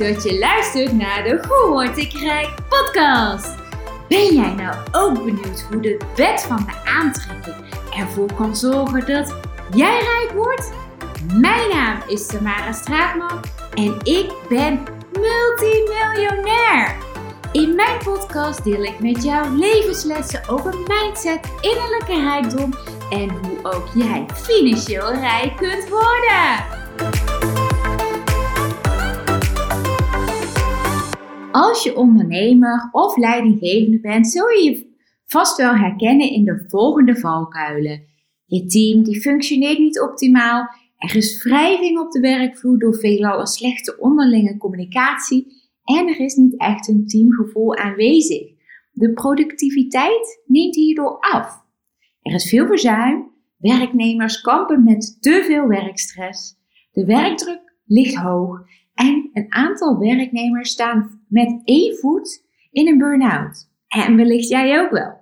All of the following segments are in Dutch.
dat je luistert naar de Hoe Word ik Rijk podcast. Ben jij nou ook benieuwd hoe de wet van de aantrekking ervoor kan zorgen dat jij rijk wordt? Mijn naam is Tamara Straatman en ik ben multimiljonair. In mijn podcast deel ik met jou levenslessen over mindset, innerlijke rijkdom en hoe ook jij financieel rijk kunt worden. Als je ondernemer of leidinggevende bent, zul je je vast wel herkennen in de volgende valkuilen. Je team die functioneert niet optimaal, er is wrijving op de werkvloer door veelal een slechte onderlinge communicatie en er is niet echt een teamgevoel aanwezig. De productiviteit neemt hierdoor af. Er is veel verzuim, werknemers kampen met te veel werkstress, de werkdruk ligt hoog en een aantal werknemers staan met één voet in een burn-out. En wellicht jij ook wel.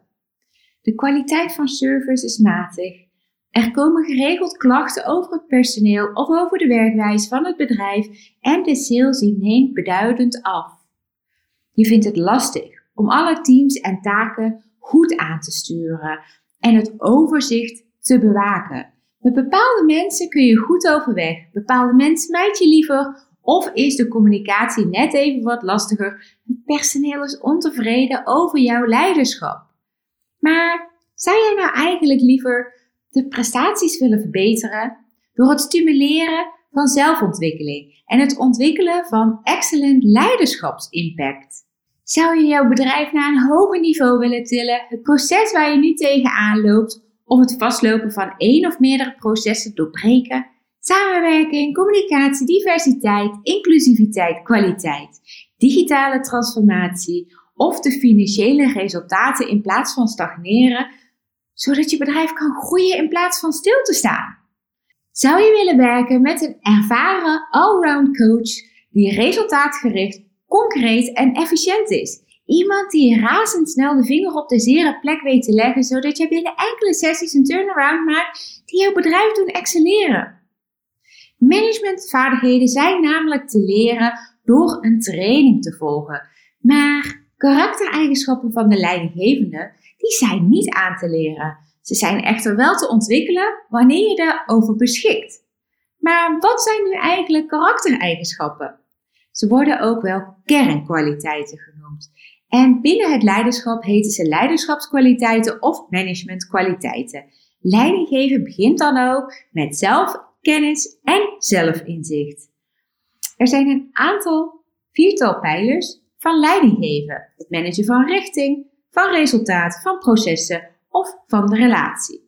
De kwaliteit van service is matig. Er komen geregeld klachten over het personeel of over de werkwijze van het bedrijf en de sales neemt beduidend af. Je vindt het lastig om alle teams en taken goed aan te sturen en het overzicht te bewaken. Met bepaalde mensen kun je goed overweg, bepaalde mensen mijt je liever of is de communicatie net even wat lastiger? Het personeel is ontevreden over jouw leiderschap. Maar zou jij nou eigenlijk liever de prestaties willen verbeteren door het stimuleren van zelfontwikkeling en het ontwikkelen van excellent leiderschapsimpact? Zou je jouw bedrijf naar een hoger niveau willen tillen, het proces waar je nu tegenaan loopt, of het vastlopen van één of meerdere processen doorbreken Samenwerking, communicatie, diversiteit, inclusiviteit, kwaliteit, digitale transformatie of de financiële resultaten in plaats van stagneren, zodat je bedrijf kan groeien in plaats van stil te staan. Zou je willen werken met een ervaren allround coach die resultaatgericht, concreet en efficiënt is? Iemand die razendsnel de vinger op de zere plek weet te leggen, zodat je binnen enkele sessies een turnaround maakt die jouw bedrijf doen excelleren. Managementvaardigheden zijn namelijk te leren door een training te volgen. Maar karaktereigenschappen van de leidinggevende, die zijn niet aan te leren. Ze zijn echter wel te ontwikkelen wanneer je erover beschikt. Maar wat zijn nu eigenlijk karaktereigenschappen? Ze worden ook wel kernkwaliteiten genoemd. En binnen het leiderschap heten ze leiderschapskwaliteiten of managementkwaliteiten. Leidinggeven begint dan ook met zelf kennis en zelfinzicht. Er zijn een aantal viertal pijlers van leidinggeven, het managen van richting, van resultaat, van processen of van de relatie.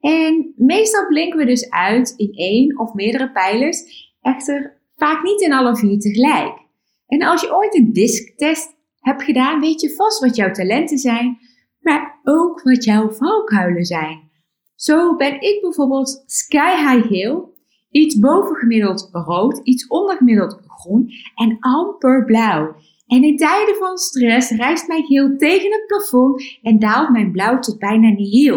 En meestal blinken we dus uit in één of meerdere pijlers, echter vaak niet in alle vier tegelijk. En als je ooit een DISC-test hebt gedaan, weet je vast wat jouw talenten zijn, maar ook wat jouw valkuilen zijn. Zo ben ik bijvoorbeeld sky high geel, iets bovengemiddeld rood, iets ondergemiddeld groen en amper blauw. En in tijden van stress rijst mijn geel tegen het plafond en daalt mijn blauw tot bijna nihil.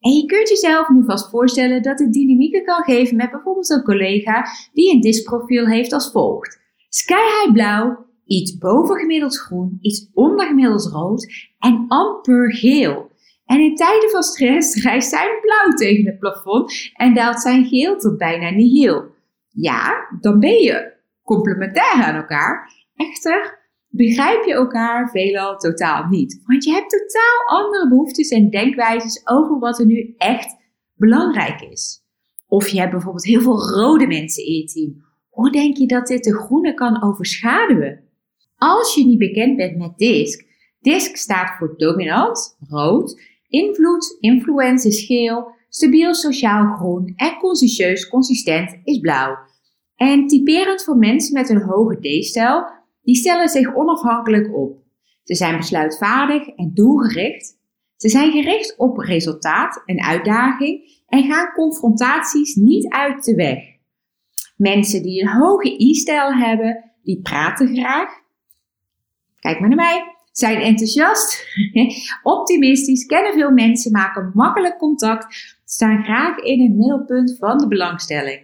En je kunt jezelf nu vast voorstellen dat het dynamieken kan geven met bijvoorbeeld een collega die een disprofiel heeft als volgt. Sky high blauw, iets bovengemiddeld groen, iets ondergemiddeld rood en amper geel. En in tijden van stress rijst zijn blauw tegen het plafond en daalt zijn geel tot bijna nihil. Ja, dan ben je complementair aan elkaar. Echter, begrijp je elkaar veelal totaal niet. Want je hebt totaal andere behoeftes en denkwijzes over wat er nu echt belangrijk is. Of je hebt bijvoorbeeld heel veel rode mensen in je team. Hoe denk je dat dit de groene kan overschaduwen? Als je niet bekend bent met DISC, DISC staat voor dominant, rood, Invloed, influence is geel, stabiel sociaal groen en consciëntieus consistent is blauw. En typerend voor mensen met een hoge D-stijl, die stellen zich onafhankelijk op. Ze zijn besluitvaardig en doelgericht. Ze zijn gericht op resultaat en uitdaging en gaan confrontaties niet uit de weg. Mensen die een hoge I-stijl hebben, die praten graag. Kijk maar naar mij zijn enthousiast, optimistisch, kennen veel mensen, maken makkelijk contact, staan graag in het middelpunt van de belangstelling.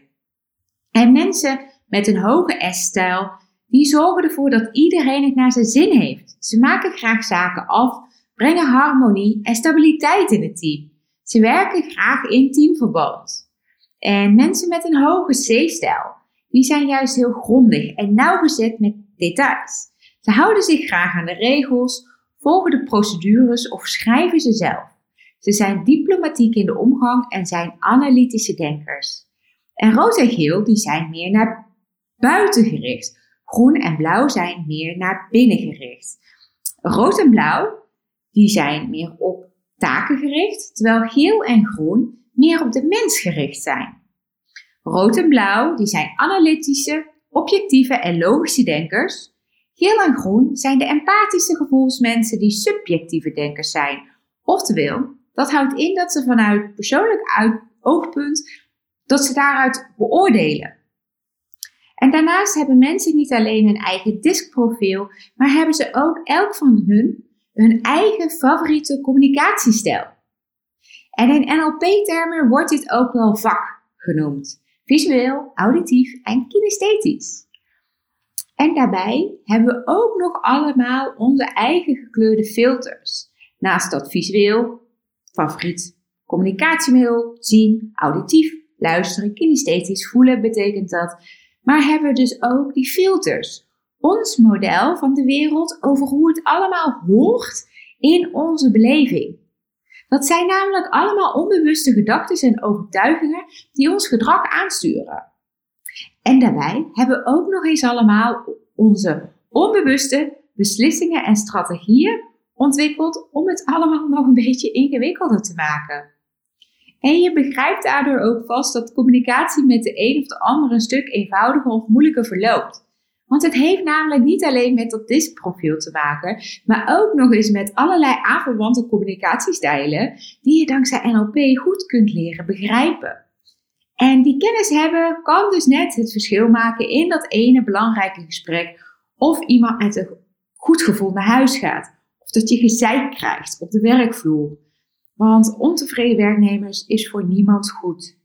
En mensen met een hoge S-stijl, die zorgen ervoor dat iedereen het naar zijn zin heeft. Ze maken graag zaken af, brengen harmonie en stabiliteit in het team. Ze werken graag in teamverband. En mensen met een hoge C-stijl, die zijn juist heel grondig en nauwgezet met details. Ze houden zich graag aan de regels, volgen de procedures of schrijven ze zelf. Ze zijn diplomatiek in de omgang en zijn analytische denkers. En rood en geel die zijn meer naar buiten gericht. Groen en blauw zijn meer naar binnen gericht. Rood en blauw die zijn meer op taken gericht, terwijl geel en groen meer op de mens gericht zijn. Rood en blauw die zijn analytische, objectieve en logische denkers. Geel en groen zijn de empathische gevoelsmensen die subjectieve denkers zijn. Oftewel, dat houdt in dat ze vanuit persoonlijk oogpunt, dat ze daaruit beoordelen. En daarnaast hebben mensen niet alleen hun eigen diskprofiel, maar hebben ze ook elk van hun hun eigen favoriete communicatiestijl. En in NLP-termen wordt dit ook wel vak genoemd. Visueel, auditief en kinesthetisch. En daarbij hebben we ook nog allemaal onze eigen gekleurde filters. Naast dat visueel, favoriet communicatiemiddel, zien, auditief, luisteren, kinesthetisch, voelen betekent dat. Maar hebben we dus ook die filters. Ons model van de wereld over hoe het allemaal hoort in onze beleving. Dat zijn namelijk allemaal onbewuste gedachten en overtuigingen die ons gedrag aansturen. En daarbij hebben we ook nog eens allemaal onze onbewuste beslissingen en strategieën ontwikkeld om het allemaal nog een beetje ingewikkelder te maken. En je begrijpt daardoor ook vast dat communicatie met de een of de ander een stuk eenvoudiger of moeilijker verloopt. Want het heeft namelijk niet alleen met dat diskprofiel te maken, maar ook nog eens met allerlei aanverwante communicatiestijlen die je dankzij NLP goed kunt leren begrijpen. En die kennis hebben kan dus net het verschil maken in dat ene belangrijke gesprek of iemand met een goed gevoel naar huis gaat. Of dat je gezeik krijgt op de werkvloer. Want ontevreden werknemers is voor niemand goed.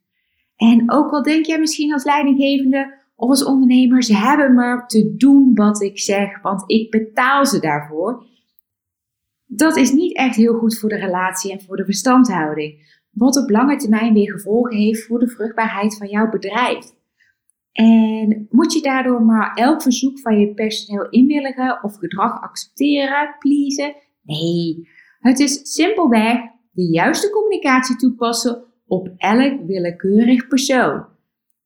En ook al denk jij misschien als leidinggevende of als ondernemer, ze hebben maar te doen wat ik zeg, want ik betaal ze daarvoor. Dat is niet echt heel goed voor de relatie en voor de verstandhouding. Wat op lange termijn weer gevolgen heeft voor de vruchtbaarheid van jouw bedrijf. En moet je daardoor maar elk verzoek van je personeel inwilligen of gedrag accepteren, pleasen? Nee, het is simpelweg de juiste communicatie toepassen op elk willekeurig persoon.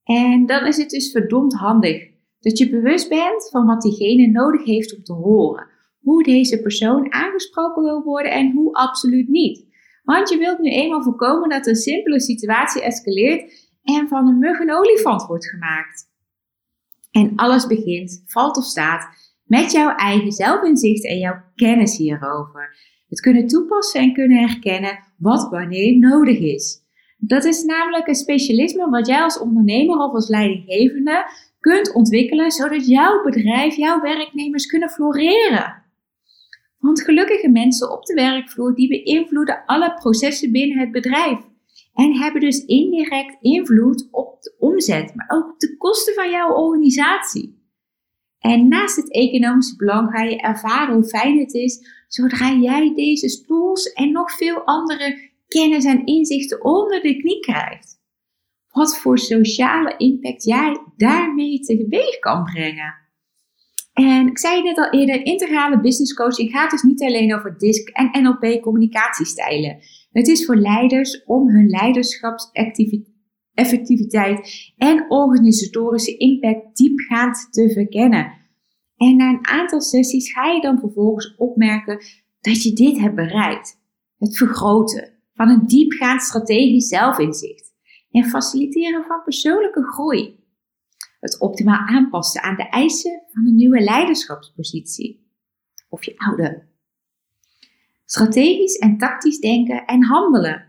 En dan is het dus verdomd handig dat je bewust bent van wat diegene nodig heeft om te horen. Hoe deze persoon aangesproken wil worden en hoe absoluut niet. Want je wilt nu eenmaal voorkomen dat een simpele situatie escaleert en van een mug een olifant wordt gemaakt. En alles begint, valt of staat met jouw eigen zelfinzicht en jouw kennis hierover. Het kunnen toepassen en kunnen herkennen wat wanneer nodig is. Dat is namelijk een specialisme wat jij als ondernemer of als leidinggevende kunt ontwikkelen, zodat jouw bedrijf, jouw werknemers kunnen floreren. Want gelukkige mensen op de werkvloer, die beïnvloeden alle processen binnen het bedrijf. En hebben dus indirect invloed op de omzet, maar ook op de kosten van jouw organisatie. En naast het economische belang ga je ervaren hoe fijn het is zodra jij deze tools en nog veel andere kennis en inzichten onder de knie krijgt. Wat voor sociale impact jij daarmee teweeg kan brengen. En ik zei net al eerder, integrale business coaching gaat dus niet alleen over DISC en NLP communicatiestijlen. Het is voor leiders om hun leiderschapseffectiviteit en organisatorische impact diepgaand te verkennen. En na een aantal sessies ga je dan vervolgens opmerken dat je dit hebt bereikt. Het vergroten, van een diepgaand strategisch zelfinzicht en faciliteren van persoonlijke groei. Het optimaal aanpassen aan de eisen van een nieuwe leiderschapspositie of je oude. Strategisch en tactisch denken en handelen.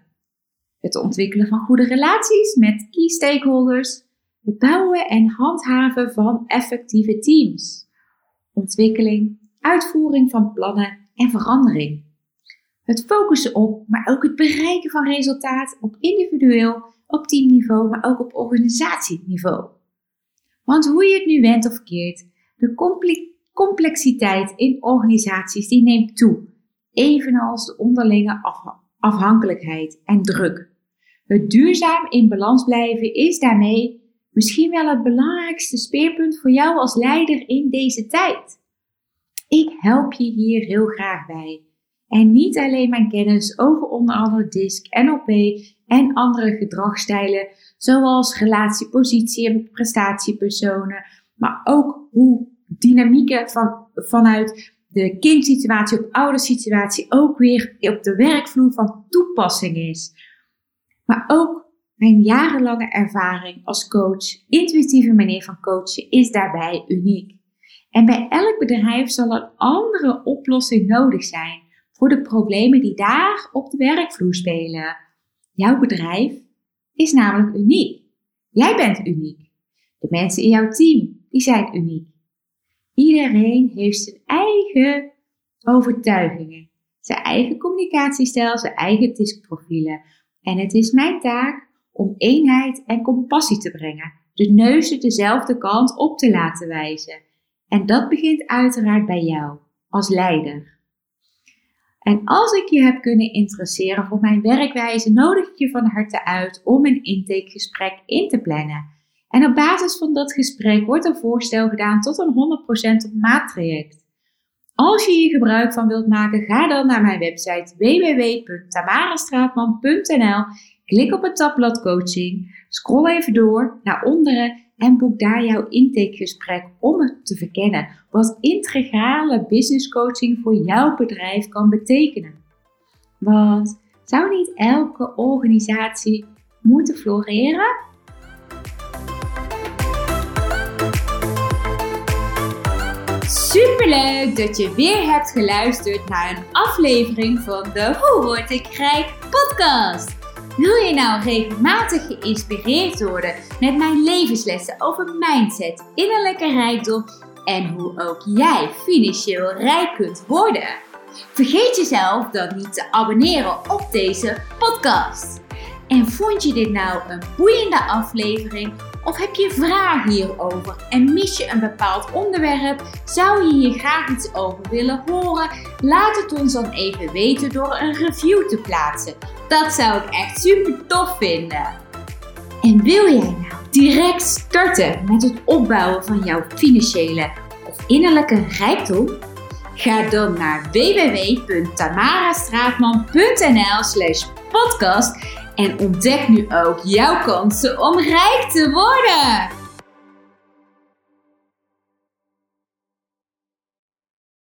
Het ontwikkelen van goede relaties met key stakeholders. Het bouwen en handhaven van effectieve teams. Ontwikkeling, uitvoering van plannen en verandering. Het focussen op, maar ook het bereiken van resultaat op individueel, op teamniveau, maar ook op organisatieniveau. Want hoe je het nu went of keert, De complexiteit in organisaties die neemt toe, evenals de onderlinge afhankelijkheid en druk. Het duurzaam in balans blijven is daarmee misschien wel het belangrijkste speerpunt voor jou als leider in deze tijd. Ik help je hier heel graag bij. En niet alleen mijn kennis over onder andere DISC, NLP en andere gedragsstijlen, zoals relatie, positie en prestatiepersonen, maar ook hoe dynamieken van, vanuit de kindsituatie op oudersituatie ook weer op de werkvloer van toepassing is. Maar ook mijn jarenlange ervaring als coach, intuïtieve manier van coachen, is daarbij uniek. En bij elk bedrijf zal een andere oplossing nodig zijn voor de problemen die daar op de werkvloer spelen. Jouw bedrijf is namelijk uniek. Jij bent uniek. De mensen in jouw team, die zijn uniek. Iedereen heeft zijn eigen overtuigingen, zijn eigen communicatiestijl, zijn eigen diskprofielen. En het is mijn taak om eenheid en compassie te brengen, de neuzen dezelfde kant op te laten wijzen. En dat begint uiteraard bij jou, als leider. En als ik je heb kunnen interesseren voor mijn werkwijze, nodig ik je van harte uit om een intakegesprek in te plannen. En op basis van dat gesprek wordt een voorstel gedaan tot een 100% op maattraject. Als je hier gebruik van wilt maken, ga dan naar mijn website www.tamarastraatman.nl, klik op het tabblad coaching, scroll even door naar onderen en boek daar jouw intakegesprek om te verkennen wat integrale business coaching voor jouw bedrijf kan betekenen. Want zou niet elke organisatie moeten floreren? Superleuk dat je weer hebt geluisterd naar een aflevering van de Hoe word ik rijk podcast. Wil je nou regelmatig geïnspireerd worden met mijn levenslessen over mindset, innerlijke rijkdom en hoe ook jij financieel rijk kunt worden? Vergeet jezelf dan niet te abonneren op deze podcast. En vond je dit nou een boeiende aflevering? Of heb je vragen hierover en mis je een bepaald onderwerp? Zou je hier graag iets over willen horen? Laat het ons dan even weten door een review te plaatsen. Dat zou ik echt super tof vinden. En wil jij nou direct starten met het opbouwen van jouw financiële of innerlijke rijkdom? Ga dan naar www.tamarastraatman.nl slash podcast en ontdek nu ook jouw kansen om rijk te worden.